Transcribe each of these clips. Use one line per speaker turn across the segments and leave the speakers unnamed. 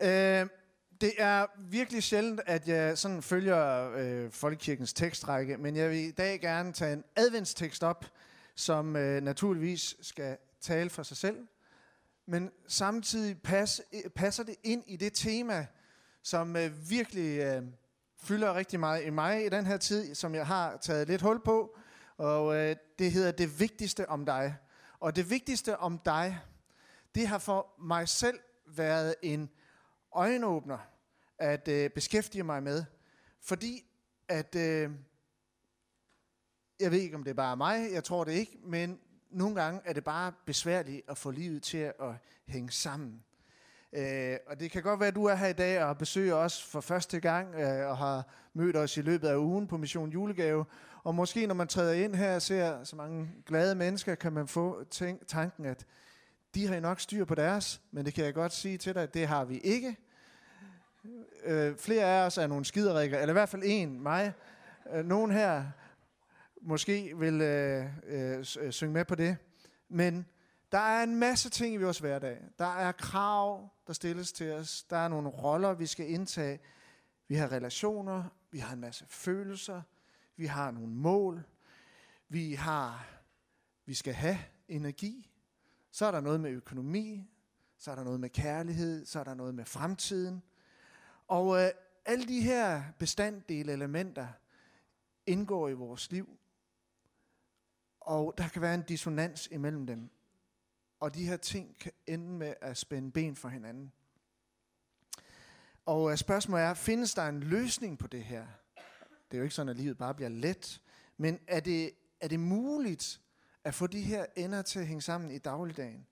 Øh, det er virkelig sjældent, at jeg sådan følger øh, Folkekirkens tekstrække, men jeg vil i dag gerne tage en adventstekst op, som øh, naturligvis skal tale for sig selv, men samtidig pas, øh, passer det ind i det tema, som øh, virkelig øh, fylder rigtig meget i mig i den her tid, som jeg har taget lidt hul på, og øh, det hedder Det vigtigste om dig. Og det vigtigste om dig, det har for mig selv været en øjenåbner at øh, beskæftige mig med, fordi at, øh, jeg ved ikke om det er bare mig, jeg tror det ikke, men nogle gange er det bare besværligt at få livet til at hænge sammen. Øh, og det kan godt være, at du er her i dag og besøger os for første gang øh, og har mødt os i løbet af ugen på Mission Julegave. Og måske når man træder ind her og ser så mange glade mennesker, kan man få tænk, tanken, at de har nok styr på deres, men det kan jeg godt sige til dig, at det har vi ikke. Øh, flere af os er nogle skiderikker, eller i hvert fald en, mig. Øh, nogen her måske vil øh, øh, øh, synge med på det. Men der er en masse ting i vores hverdag. Der er krav, der stilles til os. Der er nogle roller, vi skal indtage. Vi har relationer. Vi har en masse følelser. Vi har nogle mål. Vi har, vi skal have energi. Så er der noget med økonomi. Så er der noget med kærlighed. Så er der noget med fremtiden. Og øh, alle de her bestanddele elementer indgår i vores liv. Og der kan være en dissonans imellem dem. Og de her ting kan ende med at spænde ben for hinanden. Og øh, spørgsmålet er, findes der en løsning på det her? Det er jo ikke sådan, at livet bare bliver let. Men er det, er det muligt at få de her ender til at hænge sammen i dagligdagen?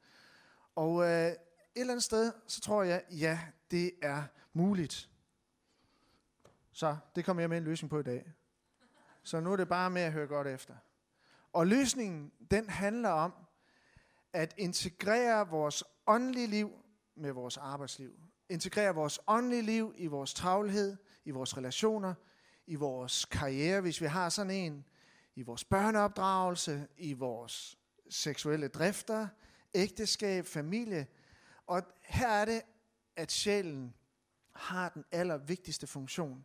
Og øh, et eller andet sted, så tror jeg, ja, det er muligt. Så det kommer jeg med en løsning på i dag. Så nu er det bare med at høre godt efter. Og løsningen, den handler om at integrere vores åndelige liv med vores arbejdsliv. Integrere vores åndelige liv i vores travlhed, i vores relationer, i vores karriere, hvis vi har sådan en, i vores børneopdragelse, i vores seksuelle drifter, ægteskab, familie. Og her er det, at sjælen har den allervigtigste funktion.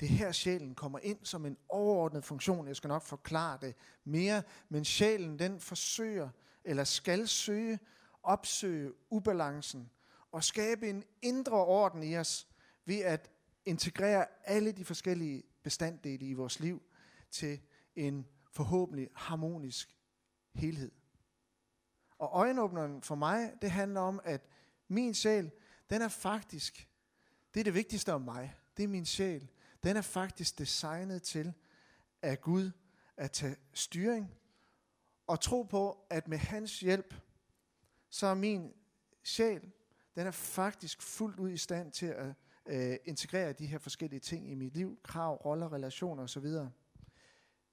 Det er her, sjælen kommer ind som en overordnet funktion. Jeg skal nok forklare det mere. Men sjælen, den forsøger, eller skal søge, opsøge ubalancen og skabe en indre orden i os ved at integrere alle de forskellige bestanddele i vores liv til en forhåbentlig harmonisk helhed. Og øjenåbneren for mig, det handler om, at min sjæl, den er faktisk, det er det vigtigste om mig. Det er min sjæl den er faktisk designet til af Gud at tage styring og tro på, at med hans hjælp, så er min sjæl, den er faktisk fuldt ud i stand til at øh, integrere de her forskellige ting i mit liv, krav, roller, relationer osv.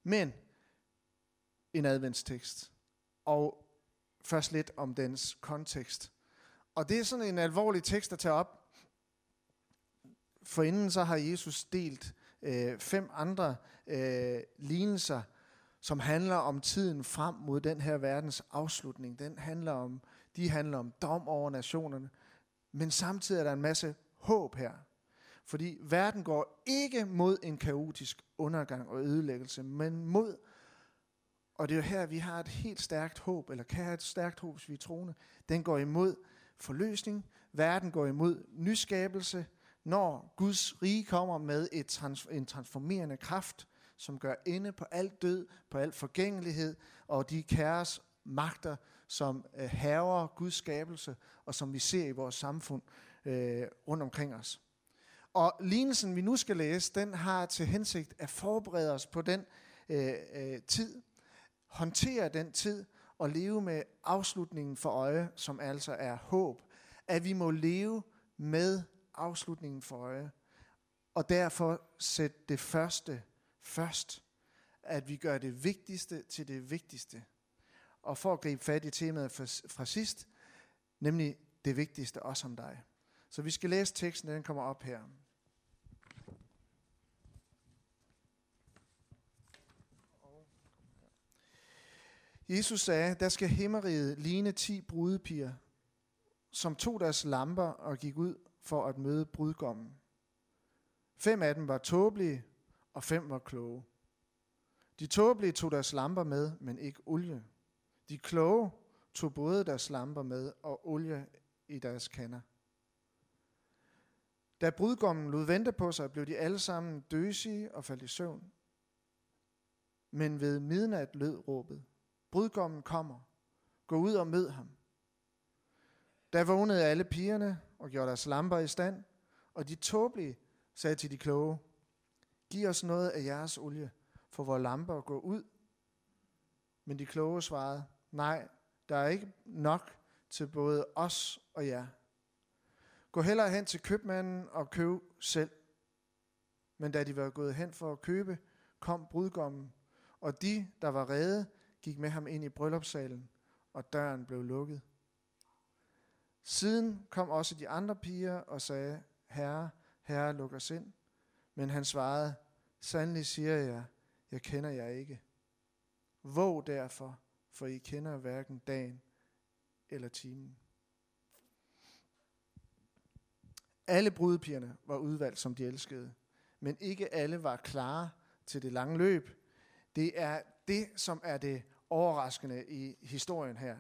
Men en adventstekst, og først lidt om dens kontekst. Og det er sådan en alvorlig tekst at tage op, for inden så har Jesus delt øh, fem andre øh, lignelser, som handler om tiden frem mod den her verdens afslutning. Den handler om, de handler om dom over nationerne. Men samtidig er der en masse håb her. Fordi verden går ikke mod en kaotisk undergang og ødelæggelse, men mod, og det er jo her, vi har et helt stærkt håb, eller kan have et stærkt håb, hvis vi er troende, den går imod forløsning, verden går imod nyskabelse, når Guds rige kommer med et trans- en transformerende kraft, som gør ende på alt død, på al forgængelighed og de kæres magter, som øh, haver Guds skabelse, og som vi ser i vores samfund øh, rundt omkring os. Og lignelsen, vi nu skal læse, den har til hensigt at forberede os på den øh, øh, tid, håndtere den tid og leve med afslutningen for øje, som altså er håb. At vi må leve med afslutningen for øje. Og derfor sætte det første først. At vi gør det vigtigste til det vigtigste. Og for at gribe fat i temaet fra sidst, nemlig det vigtigste også om dig. Så vi skal læse teksten, den kommer op her. Jesus sagde, der skal himmeriget ligne ti brudepiger, som tog deres lamper og gik ud for at møde brudgommen. Fem af dem var tåbelige, og fem var kloge. De tåbelige tog deres lamper med, men ikke olie. De kloge tog både deres lamper med og olie i deres kander. Da brudgommen lod vente på sig, blev de alle sammen døsige og faldt i søvn. Men ved midnat lød råbet. Brudgommen kommer. Gå ud og mød ham. Da vågnede alle pigerne og gjorde deres lamper i stand, og de tåbelige sagde til de kloge, Giv os noget af jeres olie, for vores lamper går ud. Men de kloge svarede, nej, der er ikke nok til både os og jer. Gå hellere hen til købmanden og køb selv. Men da de var gået hen for at købe, kom brudgommen, og de, der var redde, gik med ham ind i bryllupssalen, og døren blev lukket. Siden kom også de andre piger og sagde, Herre, Herre, luk os ind. Men han svarede, Sandelig siger jeg, jeg kender jer ikke. Våg derfor, for I kender hverken dagen eller timen. Alle brudepigerne var udvalgt som de elskede, men ikke alle var klare til det lange løb. Det er det, som er det overraskende i historien her.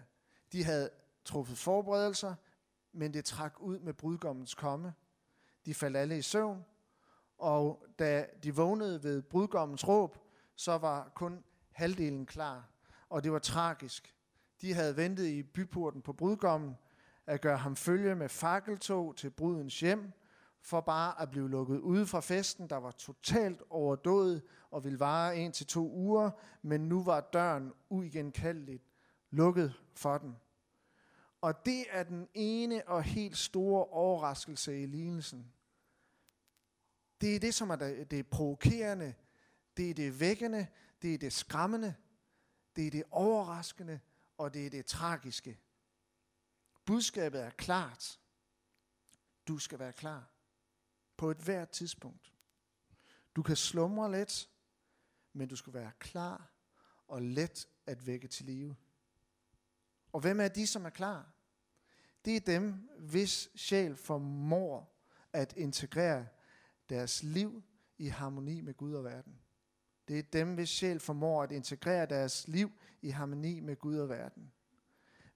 De havde truffet forberedelser, men det trak ud med brudgommens komme. De faldt alle i søvn, og da de vågnede ved brudgommens råb, så var kun halvdelen klar, og det var tragisk. De havde ventet i byporten på brudgommen, at gøre ham følge med fakkeltog til brudens hjem, for bare at blive lukket ude fra festen, der var totalt overdået og ville vare en til to uger, men nu var døren uigenkaldeligt lukket for den. Og det er den ene og helt store overraskelse i lignelsen. Det er det, som er det, det provokerende, det er det vækkende, det er det skræmmende, det er det overraskende, og det er det tragiske. Budskabet er klart. Du skal være klar på et hvert tidspunkt. Du kan slumre let, men du skal være klar og let at vække til live. Og hvem er de, som er klar? Det er dem, hvis sjæl formår at integrere deres liv i harmoni med Gud og verden. Det er dem, hvis sjæl formår at integrere deres liv i harmoni med Gud og verden.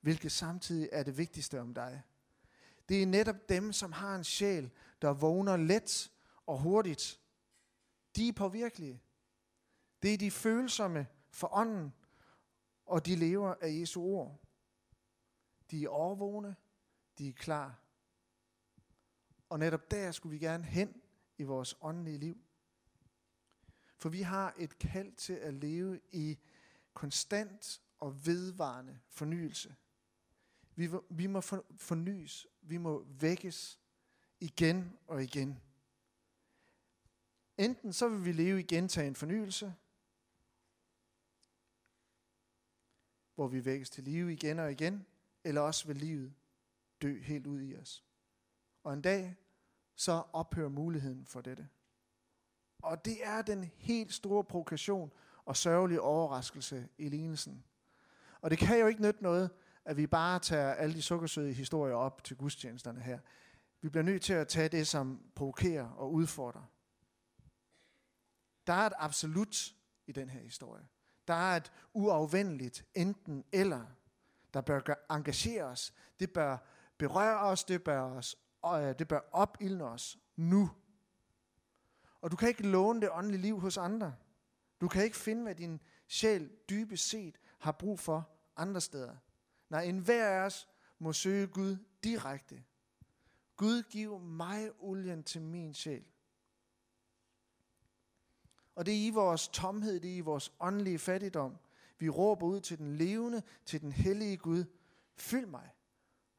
Hvilket samtidig er det vigtigste om dig. Det er netop dem, som har en sjæl, der vågner let og hurtigt. De er påvirkelige. Det er de følsomme for ånden, og de lever af Jesu ord. De er overvågne, de er klar. Og netop der skulle vi gerne hen i vores åndelige liv. For vi har et kald til at leve i konstant og vedvarende fornyelse. Vi, vi må fornyes, vi må vækkes igen og igen. Enten så vil vi leve i gentagen fornyelse, hvor vi vækkes til live igen og igen, eller også vil livet dø helt ud i os. Og en dag, så ophører muligheden for dette. Og det er den helt store provokation og sørgelige overraskelse i lignelsen. Og det kan jo ikke nytte noget, at vi bare tager alle de sukkersøde historier op til gudstjenesterne her. Vi bliver nødt til at tage det, som provokerer og udfordrer. Der er et absolut i den her historie. Der er et uafvendeligt enten eller, der bør engagere os. Det bør berøre os, det bør, os, og øh, det bør opildne os nu. Og du kan ikke låne det åndelige liv hos andre. Du kan ikke finde, hvad din sjæl dybest set har brug for andre steder. Nej, enhver af os må søge Gud direkte. Gud giv mig olien til min sjæl. Og det er i vores tomhed, det er i vores åndelige fattigdom. Vi råber ud til den levende, til den hellige Gud. Fyld mig,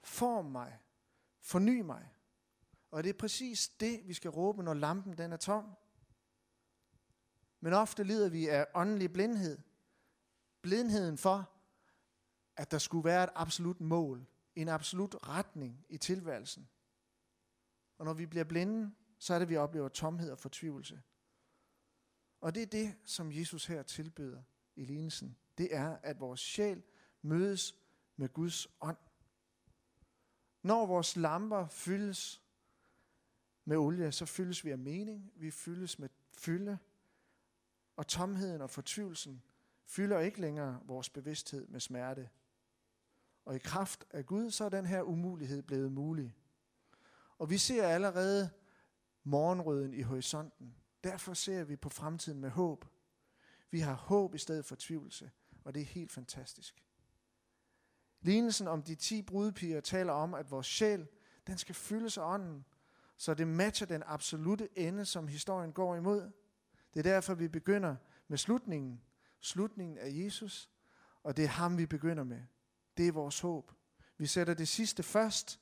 form mig, forny mig. Og det er præcis det, vi skal råbe, når lampen den er tom. Men ofte lider vi af åndelig blindhed. Blindheden for, at der skulle være et absolut mål, en absolut retning i tilværelsen. Og når vi bliver blinde, så er det, at vi oplever tomhed og fortvivlelse. Og det er det, som Jesus her tilbyder i lignelsen. Det er, at vores sjæl mødes med Guds ånd. Når vores lamper fyldes, med olie, så fyldes vi af mening, vi fyldes med fylde, og tomheden og fortvivlelsen fylder ikke længere vores bevidsthed med smerte. Og i kraft af Gud, så er den her umulighed blevet mulig. Og vi ser allerede morgenrøden i horisonten. Derfor ser vi på fremtiden med håb. Vi har håb i stedet for tvivlse, og det er helt fantastisk. Lignelsen om de ti brudepiger taler om, at vores sjæl, den skal fyldes af ånden, så det matcher den absolute ende, som historien går imod. Det er derfor, vi begynder med slutningen. Slutningen af Jesus, og det er ham, vi begynder med. Det er vores håb. Vi sætter det sidste først,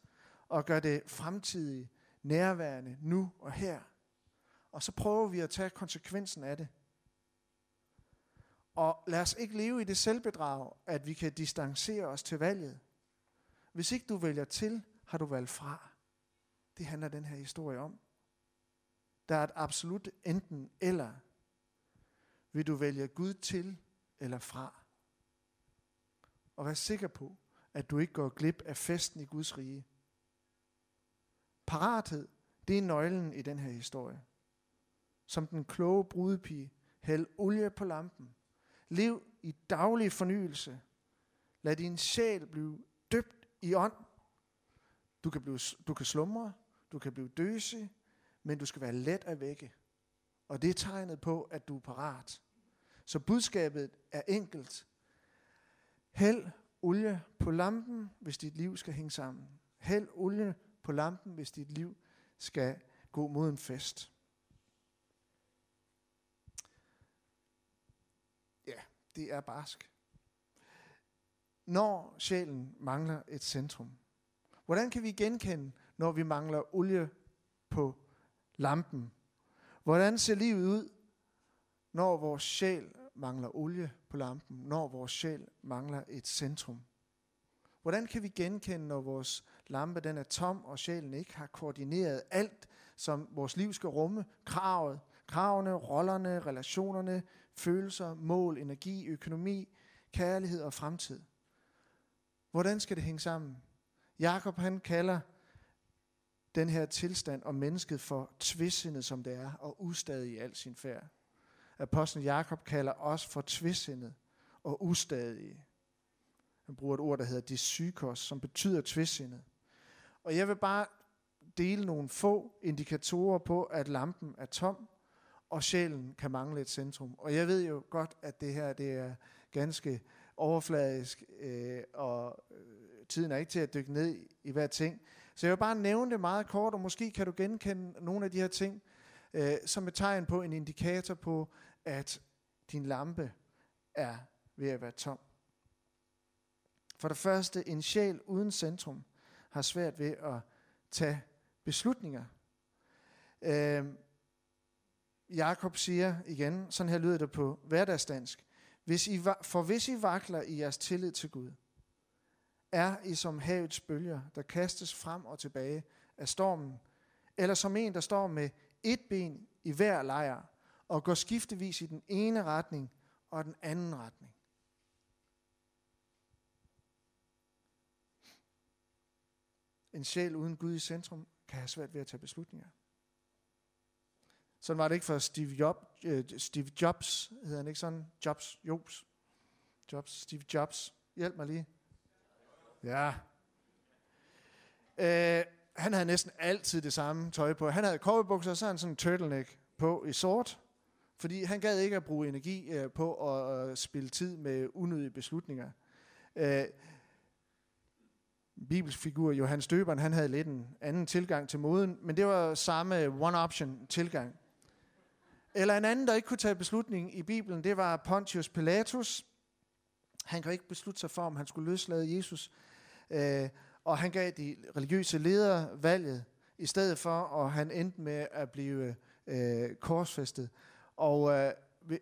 og gør det fremtidige nærværende nu og her. Og så prøver vi at tage konsekvensen af det. Og lad os ikke leve i det selvbedrag, at vi kan distancere os til valget. Hvis ikke du vælger til, har du valgt fra. Det handler den her historie om. Der er et absolut enten eller. Vil du vælge Gud til eller fra? Og vær sikker på, at du ikke går glip af festen i Guds rige. Parathed, det er nøglen i den her historie. Som den kloge brudepige, hæld olie på lampen. Lev i daglig fornyelse. Lad din sjæl blive døbt i ånd. Du kan, blive, du kan slumre, du kan blive døsig, men du skal være let at vække. Og det er tegnet på, at du er parat. Så budskabet er enkelt. Hæld olie på lampen, hvis dit liv skal hænge sammen. Hæld olie på lampen, hvis dit liv skal gå mod en fest. Ja, det er barsk. Når sjælen mangler et centrum, hvordan kan vi genkende, når vi mangler olie på lampen? Hvordan ser livet ud, når vores sjæl mangler olie på lampen, når vores sjæl mangler et centrum? Hvordan kan vi genkende, når vores lampe den er tom, og sjælen ikke har koordineret alt, som vores liv skal rumme? Kravet, kravene, rollerne, relationerne, følelser, mål, energi, økonomi, kærlighed og fremtid. Hvordan skal det hænge sammen? Jakob han kalder den her tilstand om mennesket for tvidsindet, som det er, og ustadig i al sin færd. Apostlen Jakob kalder os for tvidsindet og ustadige. Han bruger et ord, der hedder dysykos, som betyder tvistsindet. Og jeg vil bare dele nogle få indikatorer på, at lampen er tom, og sjælen kan mangle et centrum. Og jeg ved jo godt, at det her det er ganske overfladisk, øh, og øh, tiden er ikke til at dykke ned i, i hver ting. Så jeg vil bare nævne det meget kort, og måske kan du genkende nogle af de her ting, øh, som et tegn på en indikator på, at din lampe er ved at være tom. For det første, en sjæl uden centrum har svært ved at tage beslutninger. Øh, Jakob siger igen, sådan her lyder det på hverdagsdansk, hvis I, for hvis I vakler i jeres tillid til Gud, er I som havets bølger, der kastes frem og tilbage af stormen, eller som en, der står med et ben i hver lejr og går skiftevis i den ene retning og den anden retning. En sjæl uden Gud i centrum kan have svært ved at tage beslutninger. Sådan var det ikke for Steve, Job, øh, Steve Jobs, hedder han ikke sådan? Jobs, Jobs, Jobs, Steve Jobs. Hjælp mig lige. Ja. Øh, han havde næsten altid det samme tøj på. Han havde cowboybukser, og så havde han sådan en turtleneck på i sort. Fordi han gad ikke at bruge energi øh, på at øh, spille tid med unødige beslutninger. Øh, bibelsfigur Johannes Døberen, han havde lidt en anden tilgang til moden, men det var samme one-option tilgang. Eller en anden, der ikke kunne tage beslutning i Bibelen, det var Pontius Pilatus. Han kunne ikke beslutte sig for, om han skulle løslade Jesus. Øh, og han gav de religiøse ledere valget, i stedet for, og han endte med at blive øh, korsfæstet. Og øh,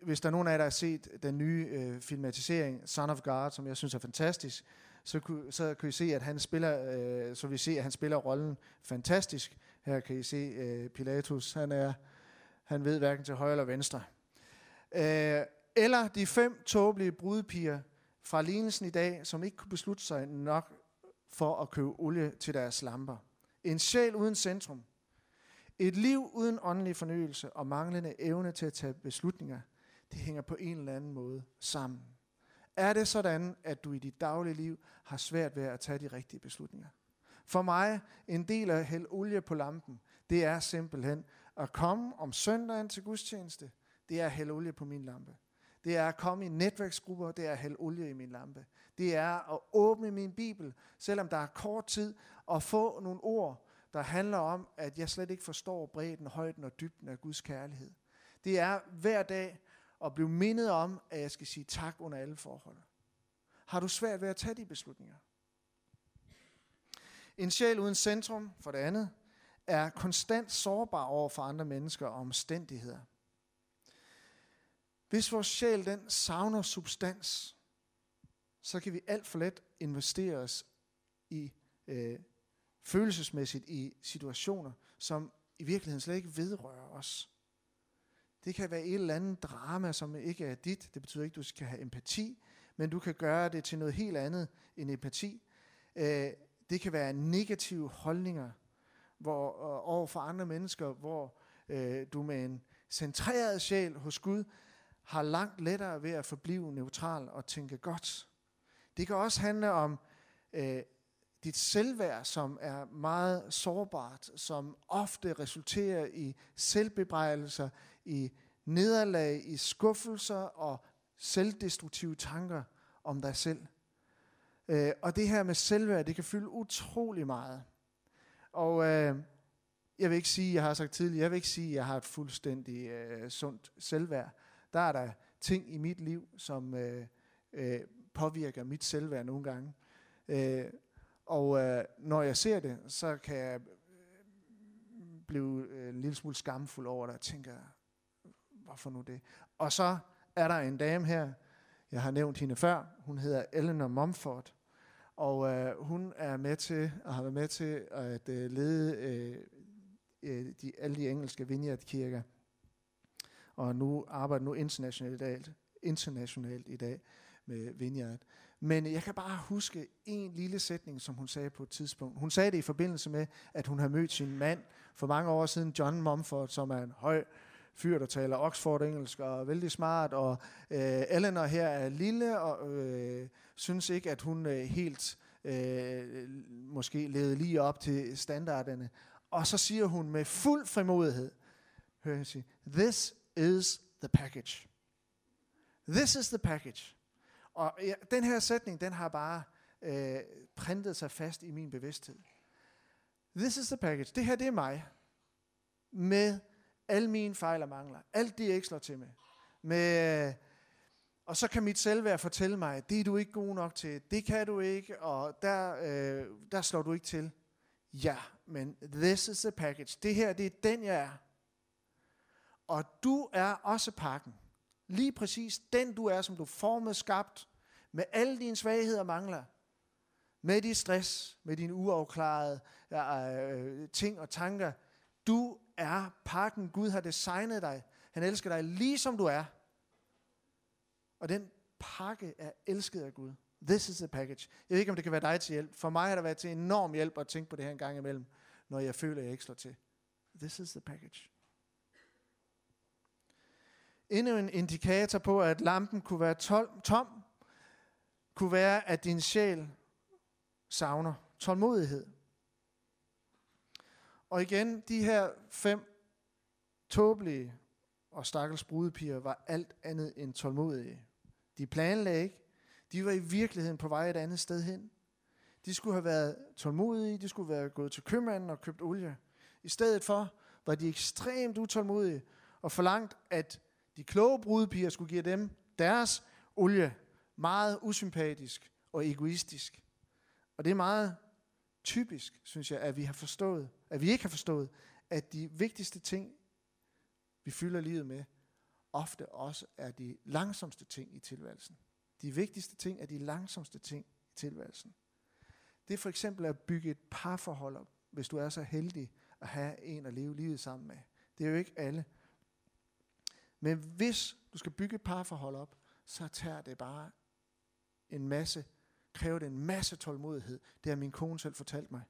hvis der er nogen af jer, der har set den nye øh, filmatisering, Son of God, som jeg synes er fantastisk, så, kunne, så kan I se, at han spiller, øh, så vi se, at han spiller rollen fantastisk. Her kan I se øh, Pilatus, han er, han ved hverken til højre eller venstre. Øh, eller de fem tåbelige brudepiger fra lignelsen i dag, som ikke kunne beslutte sig nok for at købe olie til deres lamper. En sjæl uden centrum. Et liv uden åndelig fornyelse og manglende evne til at tage beslutninger, det hænger på en eller anden måde sammen. Er det sådan, at du i dit daglige liv har svært ved at tage de rigtige beslutninger? For mig, en del af hælde olie på lampen, det er simpelthen at komme om søndagen til gudstjeneste. Det er at hælde olie på min lampe. Det er at komme i netværksgrupper, det er at hælde olie i min lampe. Det er at åbne min bibel, selvom der er kort tid, og få nogle ord, der handler om, at jeg slet ikke forstår bredden, højden og dybden af Guds kærlighed. Det er hver dag at blive mindet om, at jeg skal sige tak under alle forhold. Har du svært ved at tage de beslutninger? En sjæl uden centrum, for det andet, er konstant sårbar over for andre mennesker og omstændigheder. Hvis vores sjæl den savner substans, så kan vi alt for let investere os i øh, følelsesmæssigt i situationer, som i virkeligheden slet ikke vedrører os. Det kan være et eller andet drama, som ikke er dit. Det betyder ikke, at du skal have empati, men du kan gøre det til noget helt andet end empati. Øh, det kan være negative holdninger hvor, øh, over for andre mennesker, hvor øh, du med en centreret sjæl hos Gud har langt lettere ved at forblive neutral og tænke godt. Det kan også handle om øh, dit selvværd, som er meget sårbart, som ofte resulterer i selvbebrejdelser, i nederlag, i skuffelser og selvdestruktive tanker om dig selv. Øh, og det her med selvværd, det kan fylde utrolig meget. Og øh, jeg vil ikke sige, jeg har sagt tidligere, jeg vil ikke sige, at jeg har et fuldstændig øh, sundt selvværd. Der er der ting i mit liv, som øh, øh, påvirker mit selvværd nogle gange. Øh, og øh, når jeg ser det, så kan jeg øh, blive øh, en lille smule skamfuld over det, og tænker, hvorfor nu det? Og så er der en dame her, jeg har nævnt hende før, hun hedder Eleanor Mumford, og øh, hun er med til, og har været med til at øh, lede øh, øh de, alle de engelske vineyardkirker, og nu arbejder nu internationalt, internationalt i dag med Vineyard. Men jeg kan bare huske en lille sætning, som hun sagde på et tidspunkt. Hun sagde det i forbindelse med, at hun har mødt sin mand for mange år siden, John Mumford, som er en høj fyr, der taler Oxford-engelsk og er vældig smart. Og øh, Eleanor her er lille og øh, synes ikke, at hun øh, helt øh, måske levede lige op til standarderne. Og så siger hun med fuld frimodighed, hører jeg sige, this is the package. This is the package. Og ja, den her sætning, den har bare øh, printet sig fast i min bevidsthed. This is the package. Det her, det er mig. Med alle mine fejl og mangler. Alt det, jeg ikke slår til med. med og så kan mit selvværd fortælle mig, det er du ikke god nok til, det kan du ikke, og der, øh, der slår du ikke til. Ja, men this is the package. Det her, det er den, jeg er. Og du er også pakken. Lige præcis den du er, som du formet skabt, med alle dine svagheder og mangler, med dit stress, med dine uafklarede øh, øh, ting og tanker. Du er pakken. Gud har designet dig. Han elsker dig lige som du er. Og den pakke er elsket af Gud. This is the package. Jeg ved ikke, om det kan være dig til hjælp. For mig har det været til enorm hjælp at tænke på det her en gang imellem, når jeg føler, at jeg ikke slår til. This is the package. Endnu en indikator på, at lampen kunne være tol- tom, kunne være, at din sjæl savner tålmodighed. Og igen, de her fem tåbelige og stakkels brudepiger var alt andet end tålmodige. De planlagde ikke. De var i virkeligheden på vej et andet sted hen. De skulle have været tålmodige, de skulle være gået til købmanden og købt olie. I stedet for var de ekstremt utålmodige og forlangt, at de kloge brudepiger skulle give dem deres olie meget usympatisk og egoistisk. Og det er meget typisk, synes jeg, at vi har forstået, at vi ikke har forstået, at de vigtigste ting, vi fylder livet med, ofte også er de langsomste ting i tilværelsen. De vigtigste ting er de langsomste ting i tilværelsen. Det er for eksempel at bygge et parforhold op, hvis du er så heldig at have en at leve livet sammen med. Det er jo ikke alle. Men hvis du skal bygge et parforhold op, så tager det bare en masse, kræver det en masse tålmodighed. Det har min kone selv fortalt mig.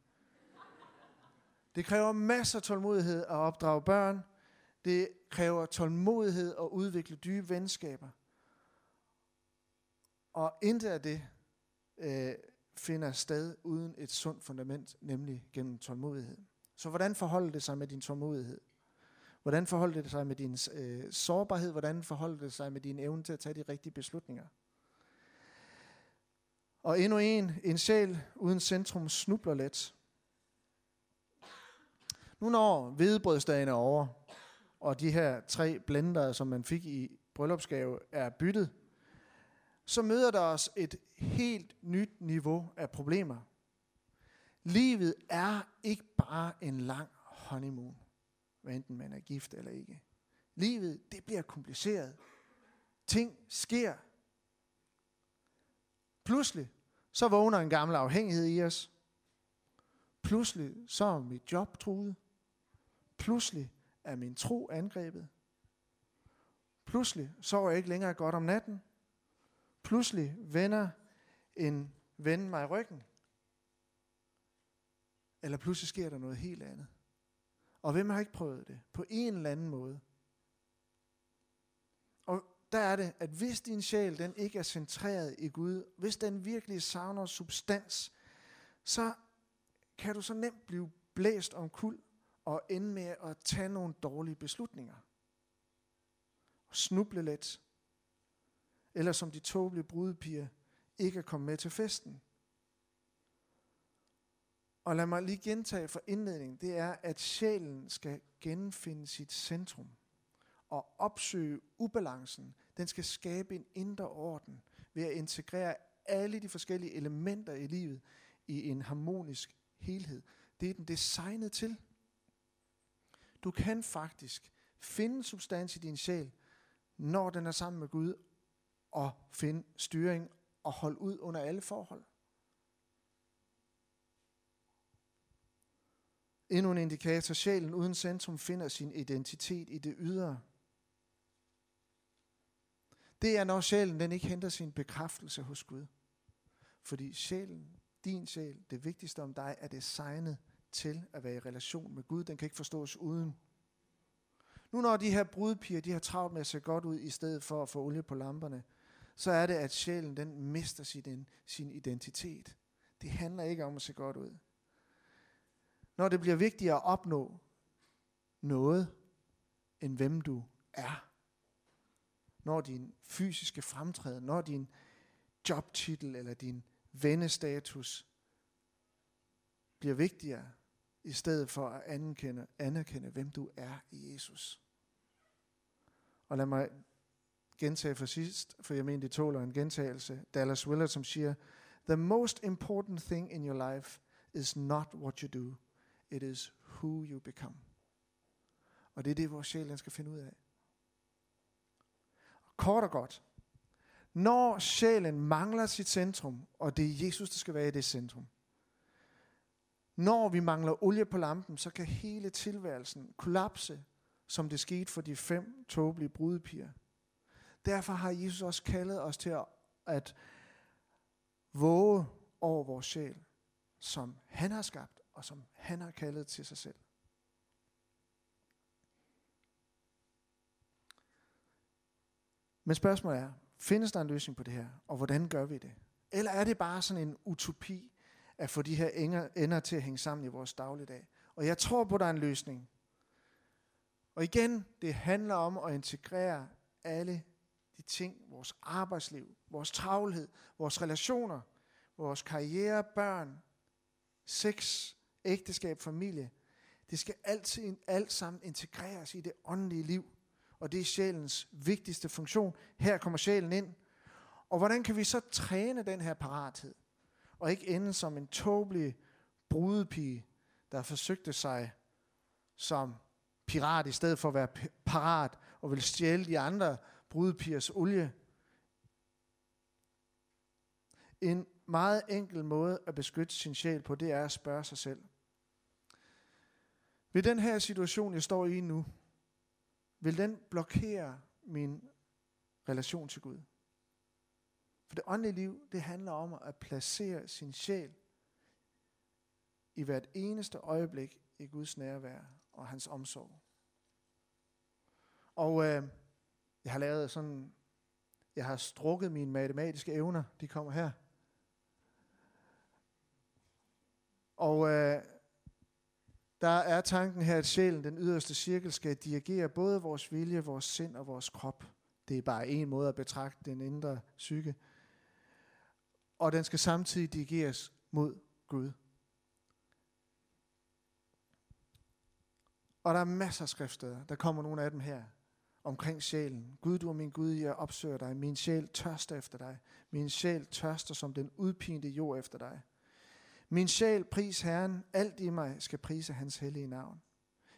Det kræver masser af tålmodighed at opdrage børn. Det kræver tålmodighed at udvikle dybe venskaber. Og intet af det øh, finder sted uden et sundt fundament, nemlig gennem tålmodighed. Så hvordan forholder det sig med din tålmodighed? Hvordan forholder det sig med din øh, sårbarhed? Hvordan forholder det sig med din evne til at tage de rigtige beslutninger? Og endnu en, en sjæl uden centrum snubler let. Nu når hvedebrødsdagen er over, og de her tre blender, som man fik i bryllupsgave, er byttet, så møder der os et helt nyt niveau af problemer. Livet er ikke bare en lang honeymoon, hvad enten man er gift eller ikke. Livet, det bliver kompliceret. Ting sker. Pludselig, så vågner en gammel afhængighed i os. Pludselig, så er mit job truet. Pludselig er min tro angrebet. Pludselig sover jeg ikke længere godt om natten. Pludselig vender en ven mig ryggen. Eller pludselig sker der noget helt andet. Og hvem har ikke prøvet det? På en eller anden måde. Der er det, at hvis din sjæl den ikke er centreret i Gud, hvis den virkelig savner substans, så kan du så nemt blive blæst om kul og ende med at tage nogle dårlige beslutninger. Og snuble lidt. Eller som de tåbelige brudepiger, ikke at komme med til festen. Og lad mig lige gentage for indledningen, det er, at sjælen skal genfinde sit centrum og opsøge ubalancen. Den skal skabe en indre orden ved at integrere alle de forskellige elementer i livet i en harmonisk helhed. Det er den designet til. Du kan faktisk finde substans i din sjæl, når den er sammen med Gud, og finde styring og holde ud under alle forhold. Endnu en indikator, sjælen uden centrum finder sin identitet i det ydre. Det er, når sjælen den ikke henter sin bekræftelse hos Gud. Fordi sjælen, din sjæl, det vigtigste om dig, er designet til at være i relation med Gud. Den kan ikke forstås uden. Nu når de her brudpiger, de har travlt med at se godt ud, i stedet for at få olie på lamperne, så er det, at sjælen den mister sin, sin identitet. Det handler ikke om at se godt ud. Når det bliver vigtigere at opnå noget, end hvem du er. Når din fysiske fremtræden, når din jobtitel eller din vennestatus bliver vigtigere, i stedet for at anerkende, anerkende, hvem du er i Jesus. Og lad mig gentage for sidst, for jeg mener, det tåler en gentagelse. Dallas Willard, som siger, The most important thing in your life is not what you do, it is who you become. Og det er det, vores sjæl skal finde ud af. Kort og godt. Når sjælen mangler sit centrum, og det er Jesus, der skal være i det centrum, når vi mangler olie på lampen, så kan hele tilværelsen kollapse, som det skete for de fem tåbelige brudepiger. Derfor har Jesus også kaldet os til at, at våge over vores sjæl, som han har skabt, og som han har kaldet til sig selv. Men spørgsmålet er, findes der en løsning på det her, og hvordan gør vi det? Eller er det bare sådan en utopi, at få de her ender til at hænge sammen i vores dagligdag. Og jeg tror på, at der er en løsning. Og igen, det handler om at integrere alle de ting, vores arbejdsliv, vores travlhed, vores relationer, vores karriere, børn, sex, ægteskab, familie. Det skal altid alt sammen integreres i det åndelige liv. Og det er sjælens vigtigste funktion. Her kommer sjælen ind. Og hvordan kan vi så træne den her parathed? og ikke ende som en tåbelig brudepige, der forsøgte sig som pirat i stedet for at være parat og vil stjæle de andre brudepigers olie. En meget enkel måde at beskytte sin sjæl på, det er at spørge sig selv. Ved den her situation, jeg står i nu, vil den blokere min relation til Gud? For det åndelige liv, det handler om at placere sin sjæl i hvert eneste øjeblik i Guds nærvær og hans omsorg. Og øh, jeg har lavet sådan, jeg har strukket mine matematiske evner, de kommer her. Og øh, der er tanken her, at sjælen, den yderste cirkel, skal dirigere både vores vilje, vores sind og vores krop. Det er bare en måde at betragte den indre psyke. Og den skal samtidig dirigeres mod Gud. Og der er masser af skriftsteder. Der kommer nogle af dem her omkring sjælen. Gud, du er min Gud, jeg opsøger dig. Min sjæl tørster efter dig. Min sjæl tørster som den udpinte jord efter dig. Min sjæl, pris Herren, alt i mig skal prise hans hellige navn.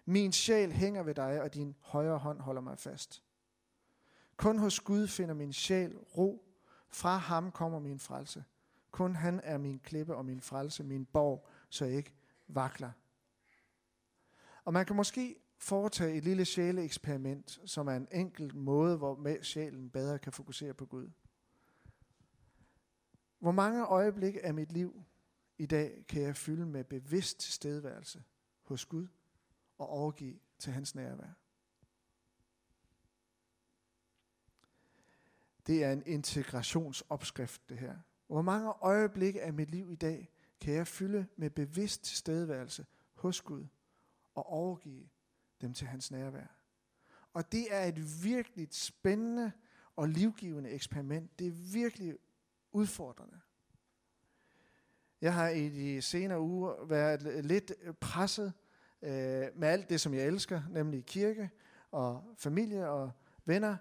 Min sjæl hænger ved dig, og din højre hånd holder mig fast. Kun hos Gud finder min sjæl ro. Fra ham kommer min frelse. Kun han er min klippe og min frelse, min borg, så jeg ikke vakler. Og man kan måske foretage et lille sjæleeksperiment, som er en enkelt måde, hvor sjælen bedre kan fokusere på Gud. Hvor mange øjeblikke af mit liv i dag kan jeg fylde med bevidst tilstedeværelse hos Gud og overgive til hans nærvær. Det er en integrationsopskrift, det her. Hvor mange øjeblikke af mit liv i dag kan jeg fylde med bevidst tilstedeværelse hos Gud og overgive dem til hans nærvær. Og det er et virkelig spændende og livgivende eksperiment. Det er virkelig udfordrende. Jeg har i de senere uger været lidt øh, presset øh, med alt det, som jeg elsker, nemlig kirke og familie og venner.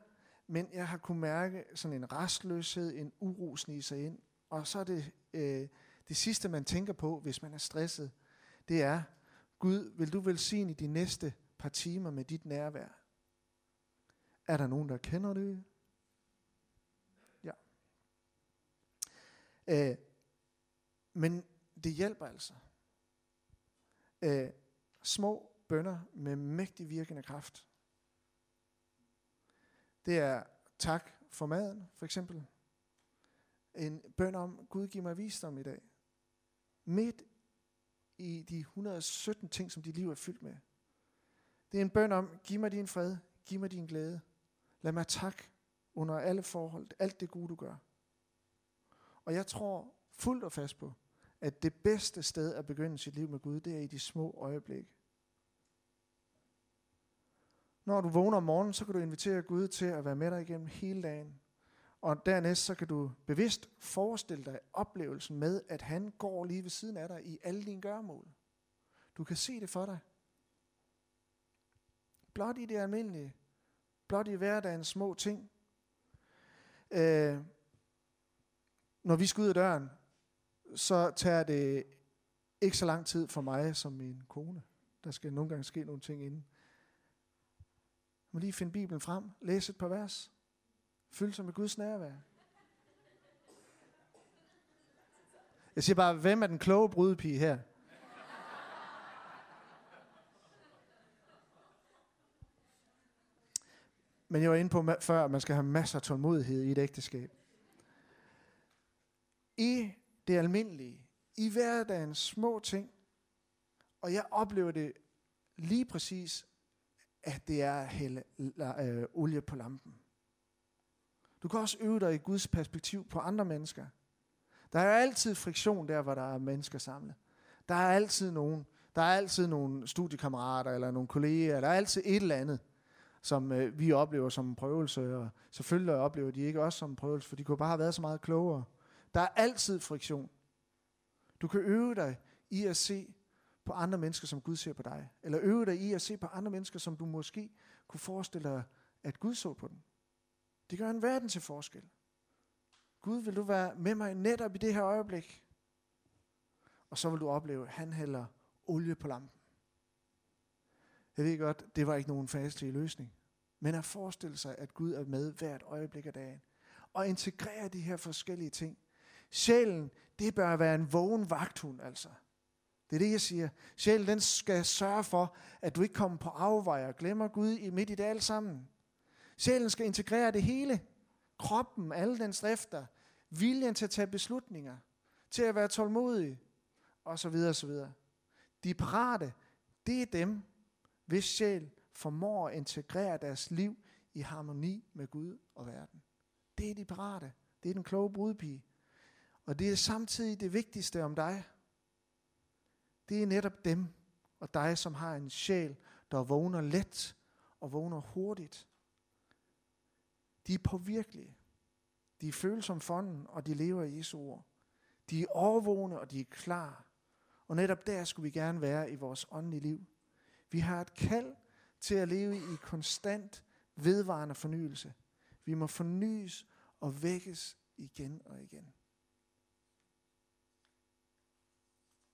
Men jeg har kunnet mærke sådan en restløshed, en uro snige sig ind. Og så er det øh, det sidste, man tænker på, hvis man er stresset, det er, Gud, vil du velsigne de næste par timer med dit nærvær? Er der nogen, der kender det? Ja. Øh, men det hjælper altså. Øh, små bønder med mægtig virkende kraft. Det er tak for maden, for eksempel. En bøn om, Gud giv mig visdom i dag. Midt i de 117 ting, som dit liv er fyldt med. Det er en bøn om, giv mig din fred, giv mig din glæde. Lad mig tak under alle forhold, alt det gode, du gør. Og jeg tror fuldt og fast på, at det bedste sted at begynde sit liv med Gud, det er i de små øjeblikke. Når du vågner om morgenen, så kan du invitere Gud til at være med dig igennem hele dagen. Og dernæst så kan du bevidst forestille dig oplevelsen med, at han går lige ved siden af dig i alle dine gørmål. Du kan se det for dig. Blot i det almindelige. Blot i hverdagens små ting. Øh, når vi skal ud af døren, så tager det ikke så lang tid for mig som min kone. Der skal nogle gange ske nogle ting inden. Jeg må lige finde Bibelen frem, læse et par vers, fylde sig med Guds nærvær. Jeg siger bare, hvem er den kloge brudepige her? Men jeg var inde på før, at man skal have masser af tålmodighed i et ægteskab. I det almindelige, i hverdagens små ting. Og jeg oplever det lige præcis, at det er at hælde øh, olie på lampen. Du kan også øve dig i Guds perspektiv på andre mennesker. Der er altid friktion der, hvor der er mennesker samlet. Der er altid nogen. Der er altid nogle studiekammerater eller nogle kolleger. Der er altid et eller andet, som øh, vi oplever som en prøvelse. Og selvfølgelig oplever de ikke også som en prøvelse, for de kunne bare have været så meget klogere. Der er altid friktion. Du kan øve dig i at se på andre mennesker, som Gud ser på dig. Eller øve dig i at se på andre mennesker, som du måske kunne forestille dig, at Gud så på dem. Det gør en verden til forskel. Gud, vil du være med mig netop i det her øjeblik? Og så vil du opleve, at han hælder olie på lampen. Jeg ved godt, det var ikke nogen fastlig løsning. Men at forestille sig, at Gud er med hvert øjeblik af dagen. Og integrere de her forskellige ting Sjælen, det bør være en vågen vagthund, altså. Det er det, jeg siger. Sjælen, den skal sørge for, at du ikke kommer på afveje og glemmer Gud i midt i det alt sammen. Sjælen skal integrere det hele. Kroppen, alle dens drifter, viljen til at tage beslutninger, til at være tålmodig, og så videre, og så videre. De parate, Det er dem, hvis sjæl formår at integrere deres liv i harmoni med Gud og verden. Det er de parate. Det er den kloge brudpige. Og det er samtidig det vigtigste om dig. Det er netop dem og dig, som har en sjæl, der vågner let og vågner hurtigt. De er påvirkelige. De er følsomme fonden, og de lever i Jesu ord. De er overvågne, og de er klar. Og netop der skulle vi gerne være i vores åndelige liv. Vi har et kald til at leve i konstant, vedvarende fornyelse. Vi må fornyes og vækkes igen og igen.